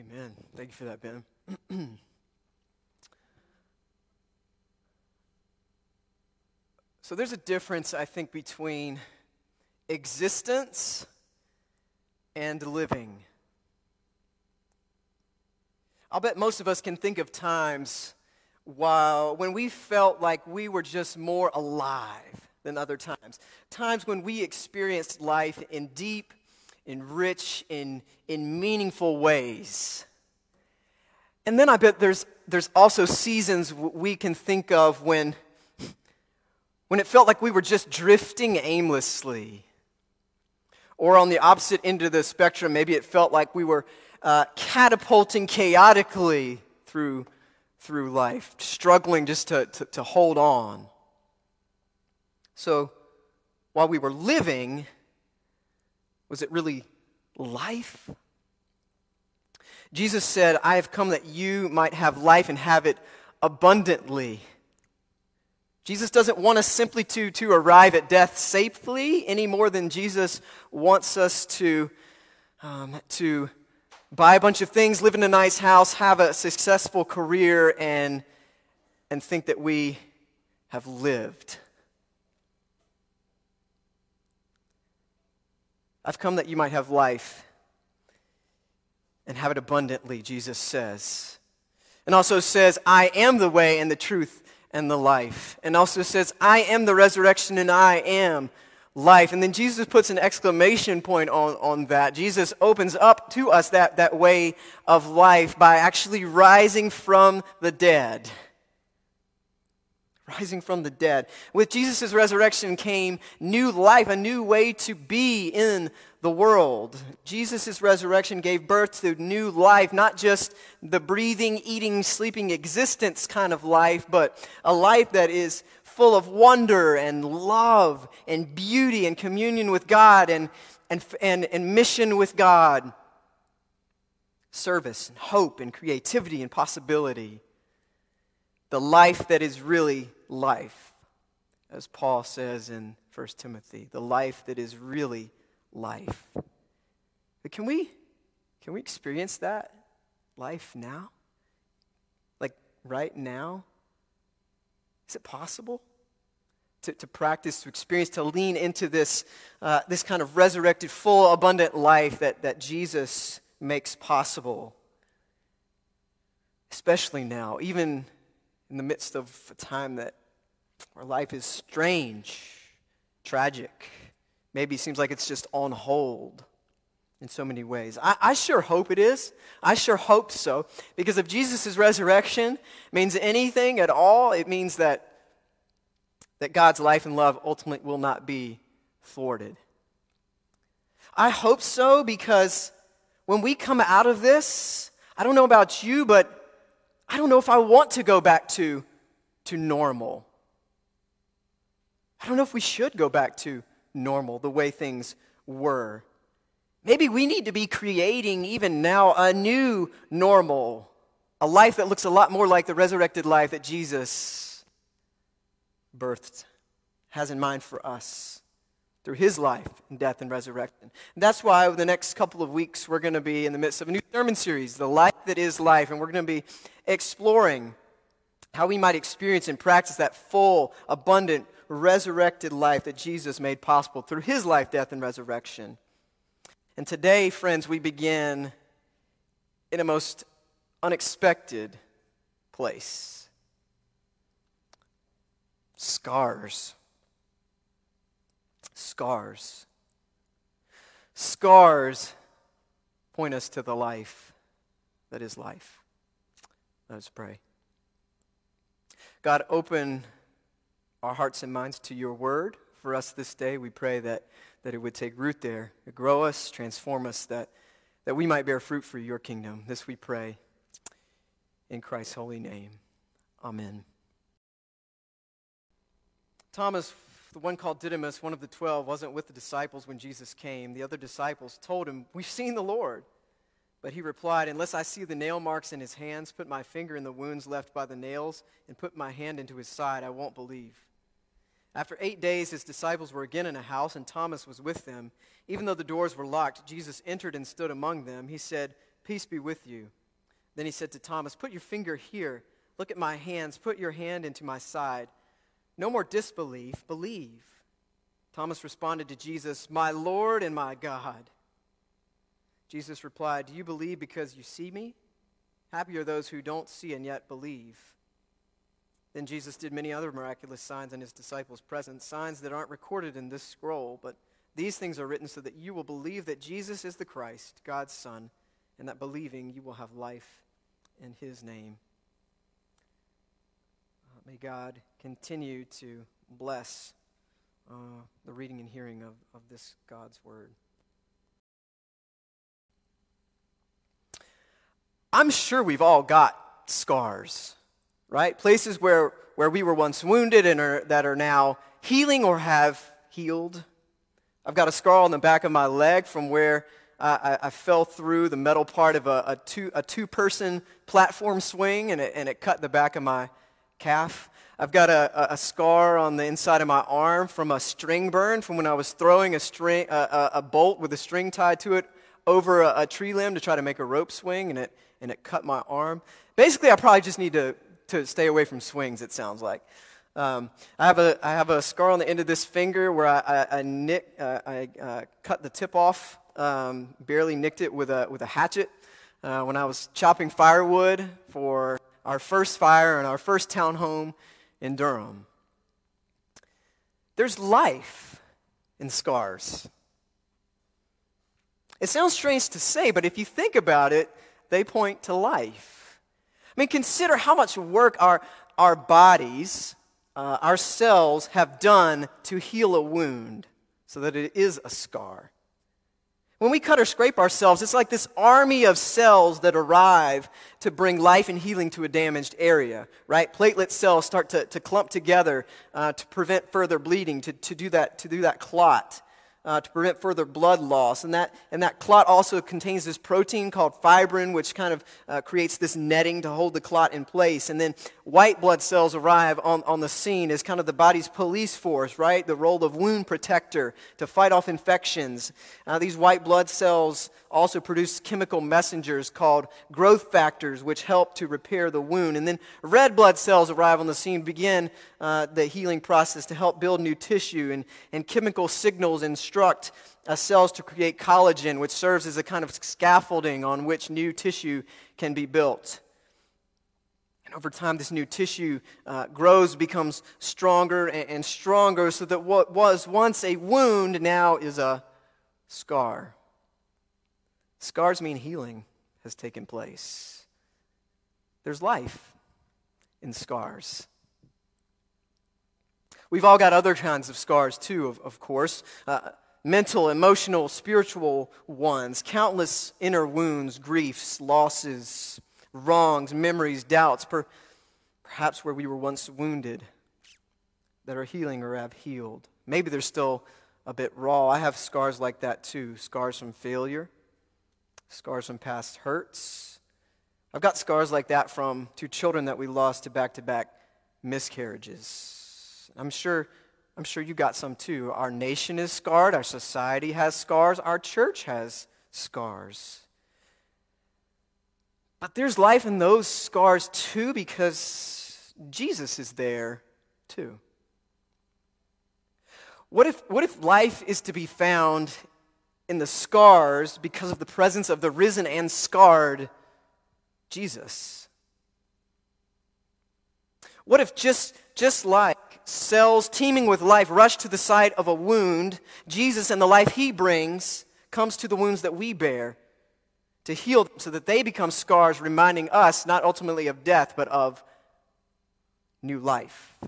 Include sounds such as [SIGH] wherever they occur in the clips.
Amen. Thank you for that, Ben. [CLEARS THROAT] so there's a difference, I think, between existence and living. I'll bet most of us can think of times while when we felt like we were just more alive than other times. Times when we experienced life in deep, in rich, in, in meaningful ways. And then I bet there's, there's also seasons we can think of when, when it felt like we were just drifting aimlessly. Or on the opposite end of the spectrum, maybe it felt like we were uh, catapulting chaotically through, through life, struggling just to, to, to hold on. So while we were living, was it really life? Jesus said, I have come that you might have life and have it abundantly. Jesus doesn't want us simply to, to arrive at death safely any more than Jesus wants us to, um, to buy a bunch of things, live in a nice house, have a successful career, and, and think that we have lived. I've come that you might have life and have it abundantly, Jesus says. And also says, I am the way and the truth and the life. And also says, I am the resurrection and I am life. And then Jesus puts an exclamation point on, on that. Jesus opens up to us that, that way of life by actually rising from the dead rising from the dead. With Jesus' resurrection came new life, a new way to be in the world. Jesus' resurrection gave birth to new life, not just the breathing, eating, sleeping existence kind of life, but a life that is full of wonder and love and beauty and communion with God and, and, and, and mission with God, service and hope and creativity and possibility. The life that is really life, as Paul says in 1 Timothy, the life that is really life. But can we can we experience that life now? Like right now? Is it possible? To, to practice, to experience, to lean into this, uh, this kind of resurrected, full, abundant life that, that Jesus makes possible. Especially now, even in the midst of a time that our life is strange, tragic. Maybe it seems like it's just on hold in so many ways. I, I, sure hope it is. I sure hope so. Because if Jesus' resurrection means anything at all, it means that, that God's life and love ultimately will not be thwarted. I hope so because when we come out of this, I don't know about you, but I don't know if I want to go back to, to normal. I don't know if we should go back to normal, the way things were. Maybe we need to be creating, even now, a new normal, a life that looks a lot more like the resurrected life that Jesus birthed, has in mind for us through his life and death and resurrection. And that's why over the next couple of weeks, we're going to be in the midst of a new sermon series, The Life That Is Life, and we're going to be exploring how we might experience and practice that full, abundant, resurrected life that Jesus made possible through his life, death, and resurrection. And today, friends, we begin in a most unexpected place scars. Scars. Scars point us to the life that is life. Let us pray. God, open our hearts and minds to your word for us this day. We pray that, that it would take root there, grow us, transform us, that, that we might bear fruit for your kingdom. This we pray in Christ's holy name. Amen. Thomas, the one called Didymus, one of the twelve, wasn't with the disciples when Jesus came. The other disciples told him, We've seen the Lord. But he replied, Unless I see the nail marks in his hands, put my finger in the wounds left by the nails, and put my hand into his side, I won't believe. After eight days, his disciples were again in a house, and Thomas was with them. Even though the doors were locked, Jesus entered and stood among them. He said, Peace be with you. Then he said to Thomas, Put your finger here. Look at my hands. Put your hand into my side. No more disbelief, believe. Thomas responded to Jesus, My Lord and my God. Jesus replied, Do you believe because you see me? Happy are those who don't see and yet believe. Then Jesus did many other miraculous signs in his disciples' presence, signs that aren't recorded in this scroll, but these things are written so that you will believe that Jesus is the Christ, God's Son, and that believing you will have life in his name. Uh, may God continue to bless uh, the reading and hearing of, of this God's word. I'm sure we've all got scars right? Places where, where we were once wounded and are, that are now healing or have healed. I've got a scar on the back of my leg from where uh, I, I, fell through the metal part of a, a, two, a two-person platform swing and it, and it cut the back of my calf. I've got a, a, scar on the inside of my arm from a string burn from when I was throwing a, string, a, a bolt with a string tied to it over a, a, tree limb to try to make a rope swing, and it, and it cut my arm. Basically, I probably just need to to stay away from swings, it sounds like. Um, I, have a, I have a scar on the end of this finger where I, I, I, nick, uh, I uh, cut the tip off, um, barely nicked it with a, with a hatchet uh, when I was chopping firewood for our first fire in our first townhome in Durham. There's life in scars. It sounds strange to say, but if you think about it, they point to life. I mean, consider how much work our, our bodies, uh, our cells have done to heal a wound so that it is a scar. When we cut or scrape ourselves, it's like this army of cells that arrive to bring life and healing to a damaged area, right? Platelet cells start to, to clump together uh, to prevent further bleeding, to, to, do, that, to do that clot uh, to prevent further blood loss. And that, and that clot also contains this protein called fibrin, which kind of uh, creates this netting to hold the clot in place. And then white blood cells arrive on, on the scene as kind of the body's police force, right? The role of wound protector to fight off infections. Uh, these white blood cells also produce chemical messengers called growth factors, which help to repair the wound. And then red blood cells arrive on the scene, begin uh, the healing process to help build new tissue, and, and chemical signals instruct uh, cells to create collagen, which serves as a kind of scaffolding on which new tissue can be built. And over time, this new tissue uh, grows, becomes stronger and, and stronger, so that what was once a wound now is a scar. Scars mean healing has taken place. There's life in scars. We've all got other kinds of scars too, of, of course. Uh, mental, emotional, spiritual ones, countless inner wounds, griefs, losses, wrongs, memories, doubts, per, perhaps where we were once wounded that are healing or have healed. Maybe they're still a bit raw. I have scars like that too scars from failure, scars from past hurts. I've got scars like that from two children that we lost to back to back miscarriages. I'm sure, I'm sure you got some too. Our nation is scarred, our society has scars, our church has scars. But there's life in those scars too because Jesus is there too. What if, what if life is to be found in the scars because of the presence of the risen and scarred Jesus? What if just, just like cells teeming with life rush to the site of a wound, Jesus and the life he brings comes to the wounds that we bear to heal them so that they become scars reminding us not ultimately of death but of new life.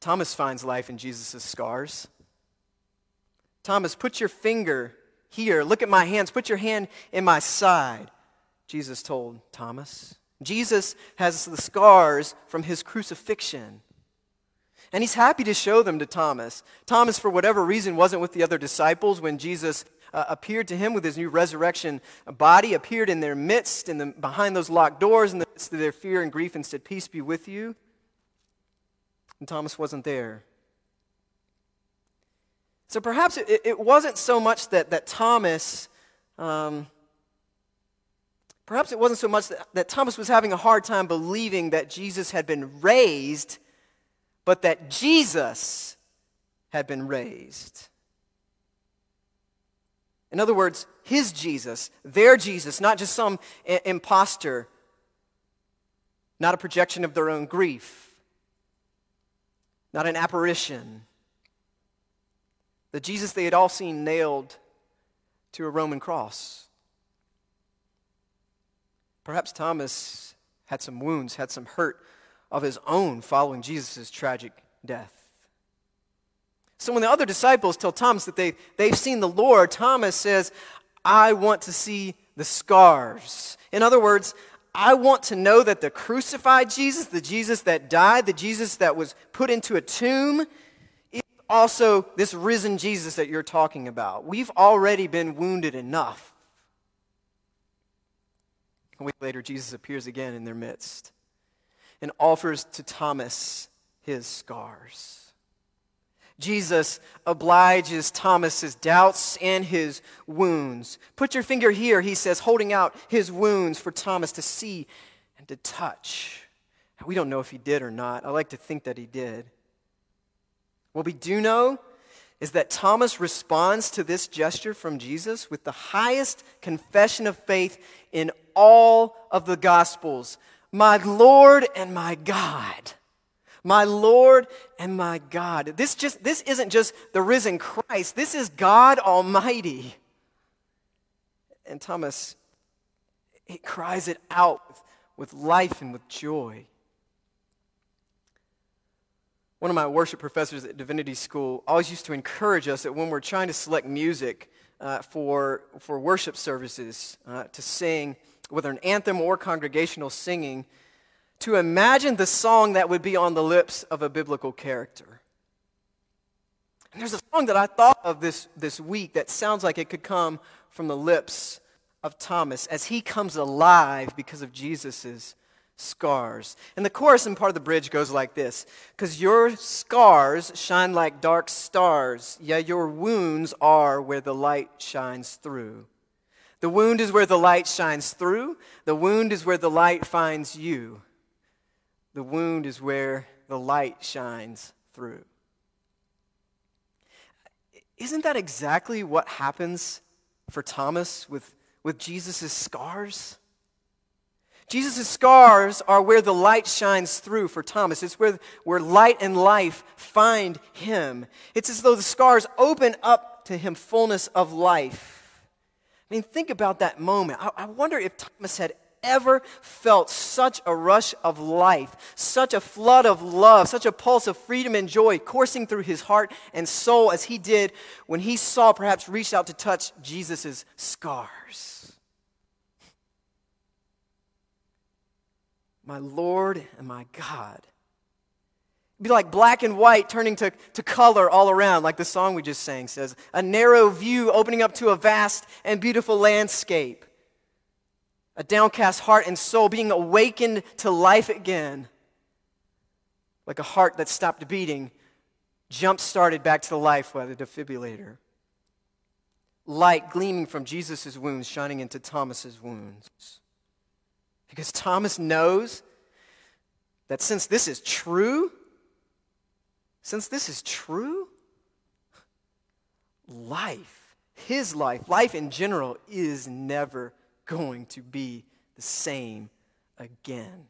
Thomas finds life in Jesus' scars. Thomas, put your finger here. Look at my hands. Put your hand in my side, Jesus told Thomas. Jesus has the scars from his crucifixion. And he's happy to show them to Thomas. Thomas, for whatever reason, wasn't with the other disciples when Jesus uh, appeared to him with his new resurrection body, appeared in their midst, in the, behind those locked doors, in the midst of their fear and grief, and said, Peace be with you. And Thomas wasn't there. So perhaps it, it wasn't so much that, that Thomas Um, perhaps it wasn't so much that, that Thomas was having a hard time believing that Jesus had been raised, but that Jesus had been raised. In other words, his Jesus, their Jesus, not just some I- impostor, not a projection of their own grief, not an apparition. The Jesus they had all seen nailed to a Roman cross. Perhaps Thomas had some wounds, had some hurt of his own following Jesus' tragic death. So when the other disciples tell Thomas that they, they've seen the Lord, Thomas says, I want to see the scars. In other words, I want to know that the crucified Jesus, the Jesus that died, the Jesus that was put into a tomb, is also this risen Jesus that you're talking about. We've already been wounded enough. A week later, Jesus appears again in their midst and offers to Thomas his scars. Jesus obliges Thomas's doubts and his wounds. Put your finger here, he says, holding out his wounds for Thomas to see and to touch. We don't know if he did or not. I like to think that he did. What we do know is that Thomas responds to this gesture from Jesus with the highest confession of faith in all of the Gospels My Lord and my God my Lord and my God. This just this isn't just the risen Christ. This is God Almighty. And Thomas he cries it out with, with life and with joy. One of my worship professors at Divinity School always used to encourage us that when we're trying to select music uh, for, for worship services uh, to sing, whether an anthem or congregational singing, to imagine the song that would be on the lips of a biblical character. And there's a song that I thought of this, this week that sounds like it could come from the lips of Thomas as he comes alive because of Jesus' scars. And the chorus and part of the bridge goes like this Because your scars shine like dark stars, yeah, your wounds are where the light shines through. The wound is where the light shines through, the wound is where the light finds you. The wound is where the light shines through. Isn't that exactly what happens for Thomas with, with Jesus' scars? Jesus' scars are where the light shines through for Thomas. It's where, where light and life find him. It's as though the scars open up to him fullness of life. I mean, think about that moment. I, I wonder if Thomas had ever felt such a rush of life, such a flood of love, such a pulse of freedom and joy coursing through his heart and soul as he did when he saw, perhaps reached out to touch Jesus' scars. My Lord and my God. Be like black and white turning to, to color all around, like the song we just sang says. A narrow view opening up to a vast and beautiful landscape a downcast heart and soul being awakened to life again, like a heart that stopped beating, jump started back to life by the defibrillator. Light gleaming from Jesus' wounds, shining into Thomas's wounds. Because Thomas knows that since this is true, since this is true, life, his life, life in general, is never going to be the same again.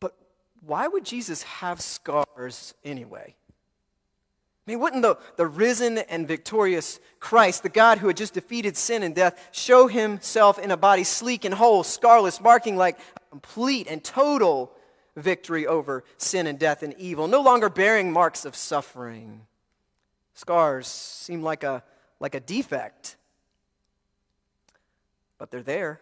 But why would Jesus have scars anyway? I mean, wouldn't the, the risen and victorious Christ, the God who had just defeated sin and death, show himself in a body sleek and whole, scarless, marking like a complete and total victory over sin and death and evil, no longer bearing marks of suffering? Scars seem like a, like a defect, but they're there.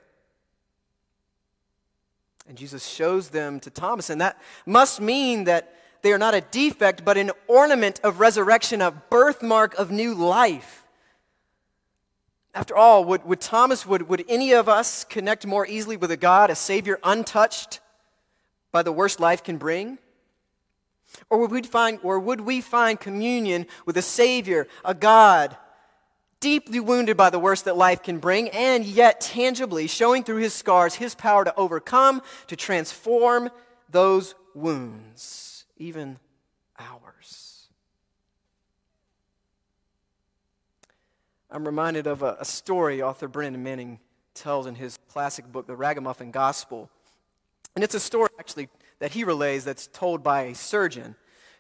And Jesus shows them to Thomas, and that must mean that they are not a defect, but an ornament of resurrection, a birthmark of new life. After all, would, would Thomas, would, would any of us connect more easily with a God, a Savior untouched by the worst life can bring? Or would we find, or would we find communion with a Savior, a God, deeply wounded by the worst that life can bring, and yet tangibly showing through his scars his power to overcome, to transform those wounds, even ours? I'm reminded of a, a story author Brennan Manning tells in his classic book, The Ragamuffin Gospel. And it's a story, actually, that he relays that's told by a surgeon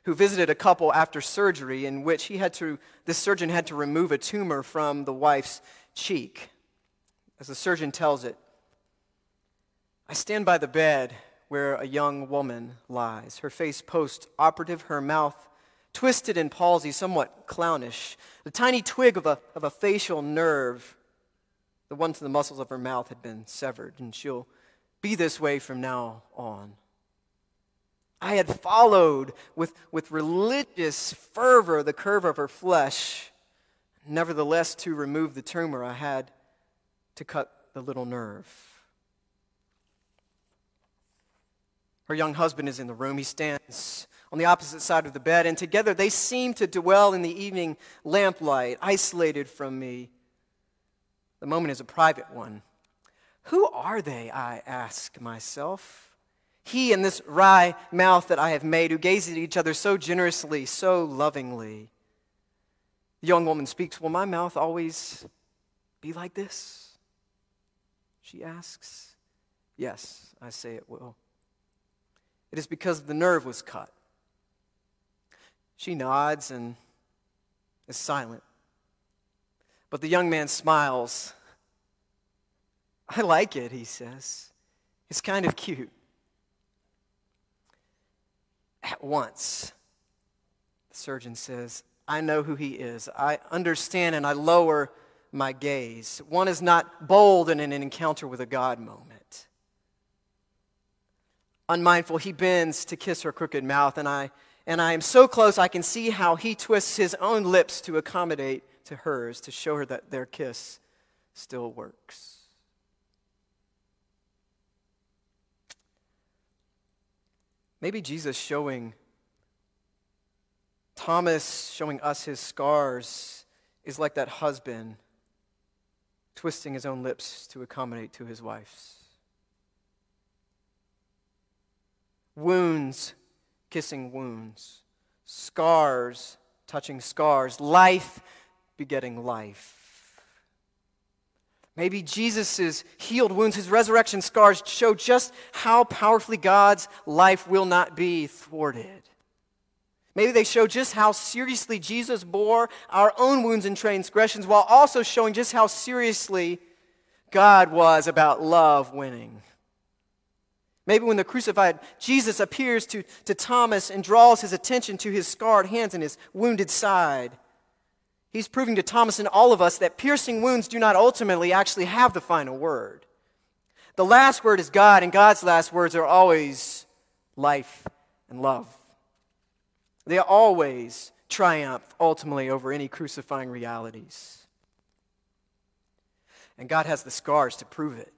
who visited a couple after surgery in which he had to, this surgeon had to remove a tumor from the wife's cheek. As the surgeon tells it, I stand by the bed where a young woman lies, her face post operative, her mouth twisted in palsy, somewhat clownish. The tiny twig of a, of a facial nerve, the one to the muscles of her mouth, had been severed, and she'll be this way from now on. I had followed with, with religious fervor the curve of her flesh. Nevertheless, to remove the tumor, I had to cut the little nerve. Her young husband is in the room. He stands on the opposite side of the bed, and together they seem to dwell in the evening lamplight, isolated from me. The moment is a private one. Who are they? I ask myself. He and this wry mouth that I have made, who gaze at each other so generously, so lovingly. The young woman speaks, Will my mouth always be like this? She asks. Yes, I say it will. It is because the nerve was cut. She nods and is silent. But the young man smiles. I like it, he says. It's kind of cute at once. The surgeon says, I know who he is. I understand and I lower my gaze. One is not bold in an encounter with a God moment. Unmindful, he bends to kiss her crooked mouth, and I, and I am so close I can see how he twists his own lips to accommodate to hers, to show her that their kiss still works. Maybe Jesus showing Thomas, showing us his scars, is like that husband twisting his own lips to accommodate to his wife's. Wounds kissing wounds, scars touching scars, life begetting life. Maybe Jesus' healed wounds, his resurrection scars show just how powerfully God's life will not be thwarted. Maybe they show just how seriously Jesus bore our own wounds and transgressions while also showing just how seriously God was about love winning. Maybe when the crucified Jesus appears to, to Thomas and draws his attention to his scarred hands and his wounded side, He's proving to Thomas and all of us that piercing wounds do not ultimately actually have the final word. The last word is God, and God's last words are always life and love. They always triumph ultimately over any crucifying realities. And God has the scars to prove it.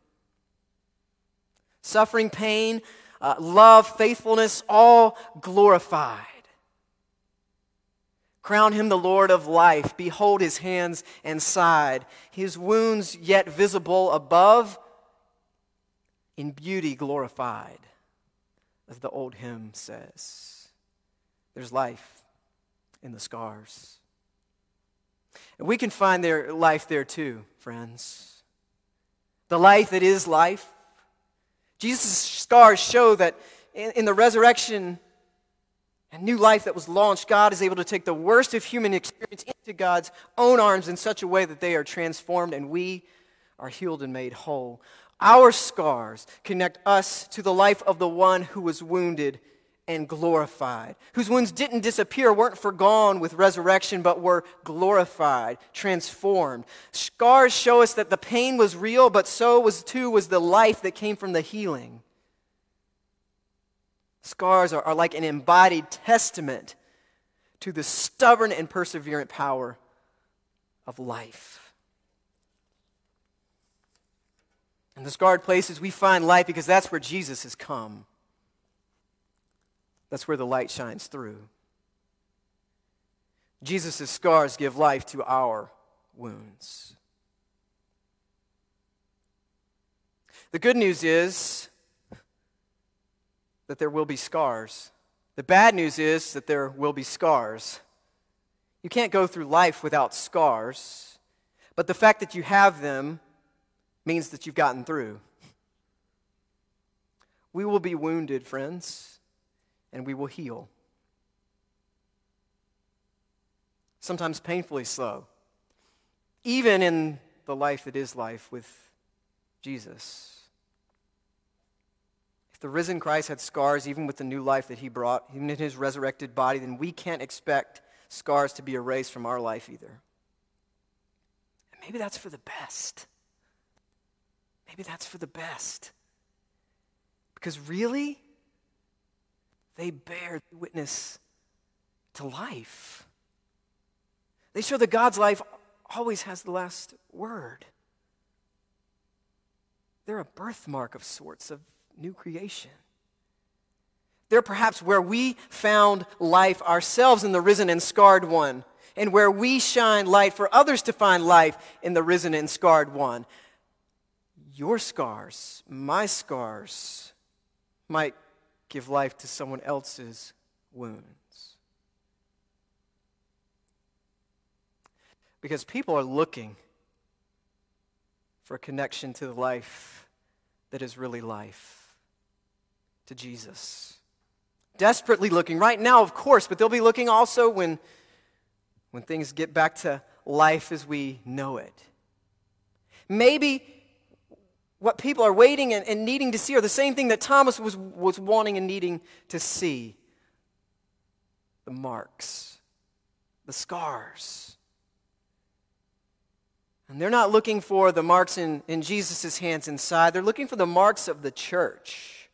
Suffering, pain, uh, love, faithfulness, all glorified. Crown him the Lord of life. Behold his hands and side, his wounds yet visible above, in beauty glorified, as the old hymn says. There's life in the scars. And we can find their life there too, friends. The life that is life. Jesus' scars show that in, in the resurrection, and new life that was launched, God is able to take the worst of human experience into God's own arms in such a way that they are transformed and we are healed and made whole. Our scars connect us to the life of the one who was wounded and glorified, whose wounds didn't disappear, weren't forgone with resurrection, but were glorified, transformed. Scars show us that the pain was real, but so was too was the life that came from the healing. Scars are, are like an embodied testament to the stubborn and perseverant power of life. In the scarred places, we find life because that's where Jesus has come. That's where the light shines through. Jesus' scars give life to our wounds. The good news is that there will be scars. The bad news is that there will be scars. You can't go through life without scars, but the fact that you have them means that you've gotten through. We will be wounded, friends, and we will heal. Sometimes painfully slow, even in the life that is life with Jesus. If the risen Christ had scars, even with the new life that he brought, even in his resurrected body, then we can't expect scars to be erased from our life either. And maybe that's for the best. Maybe that's for the best. Because really, they bear witness to life. They show that God's life always has the last word. They're a birthmark of sorts of new creation. They're perhaps where we found life ourselves in the risen and scarred one, and where we shine light for others to find life in the risen and scarred one. Your scars, my scars, might give life to someone else's wounds. Because people are looking for a connection to the life that is really life to Jesus. Desperately looking right now, of course, but they'll be looking also when, when things get back to life as we know it. Maybe what people are waiting and, and needing to see are the same thing that Thomas was, was wanting and needing to see. The marks, the scars. And they're not looking for the marks in, in Jesus' hands inside, they're looking for the marks of the church.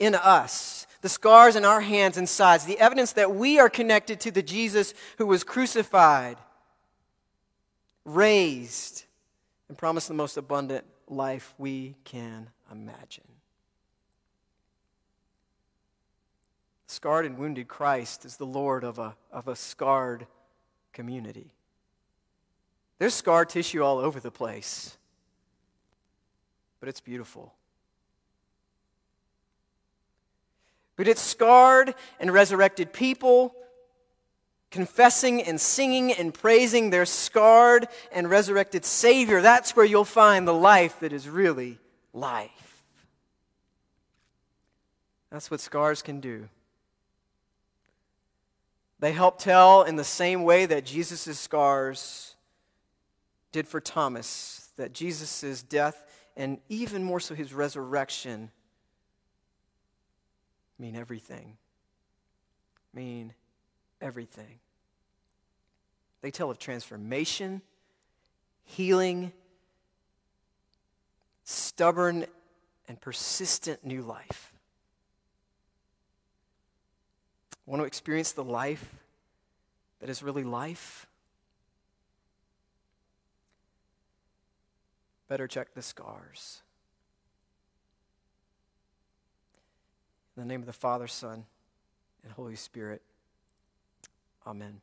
In us, the scars in our hands and sides, the evidence that we are connected to the Jesus who was crucified, raised, and promise the most abundant life we can imagine. The Scarred and wounded Christ is the Lord of a, of a scarred community. There's scar tissue all over the place, but it's beautiful. But it's scarred and resurrected people confessing and singing and praising their scarred and resurrected Savior. That's where you'll find the life that is really life. That's what scars can do. They help tell in the same way that Jesus' scars did for Thomas, that Jesus' death and even more so his resurrection mean everything. Mean everything. They tell of transformation, healing, stubborn and persistent new life. Want to experience the life that is really life? Better check the scars. In the name of the Father, Son, and Holy Spirit. Amen.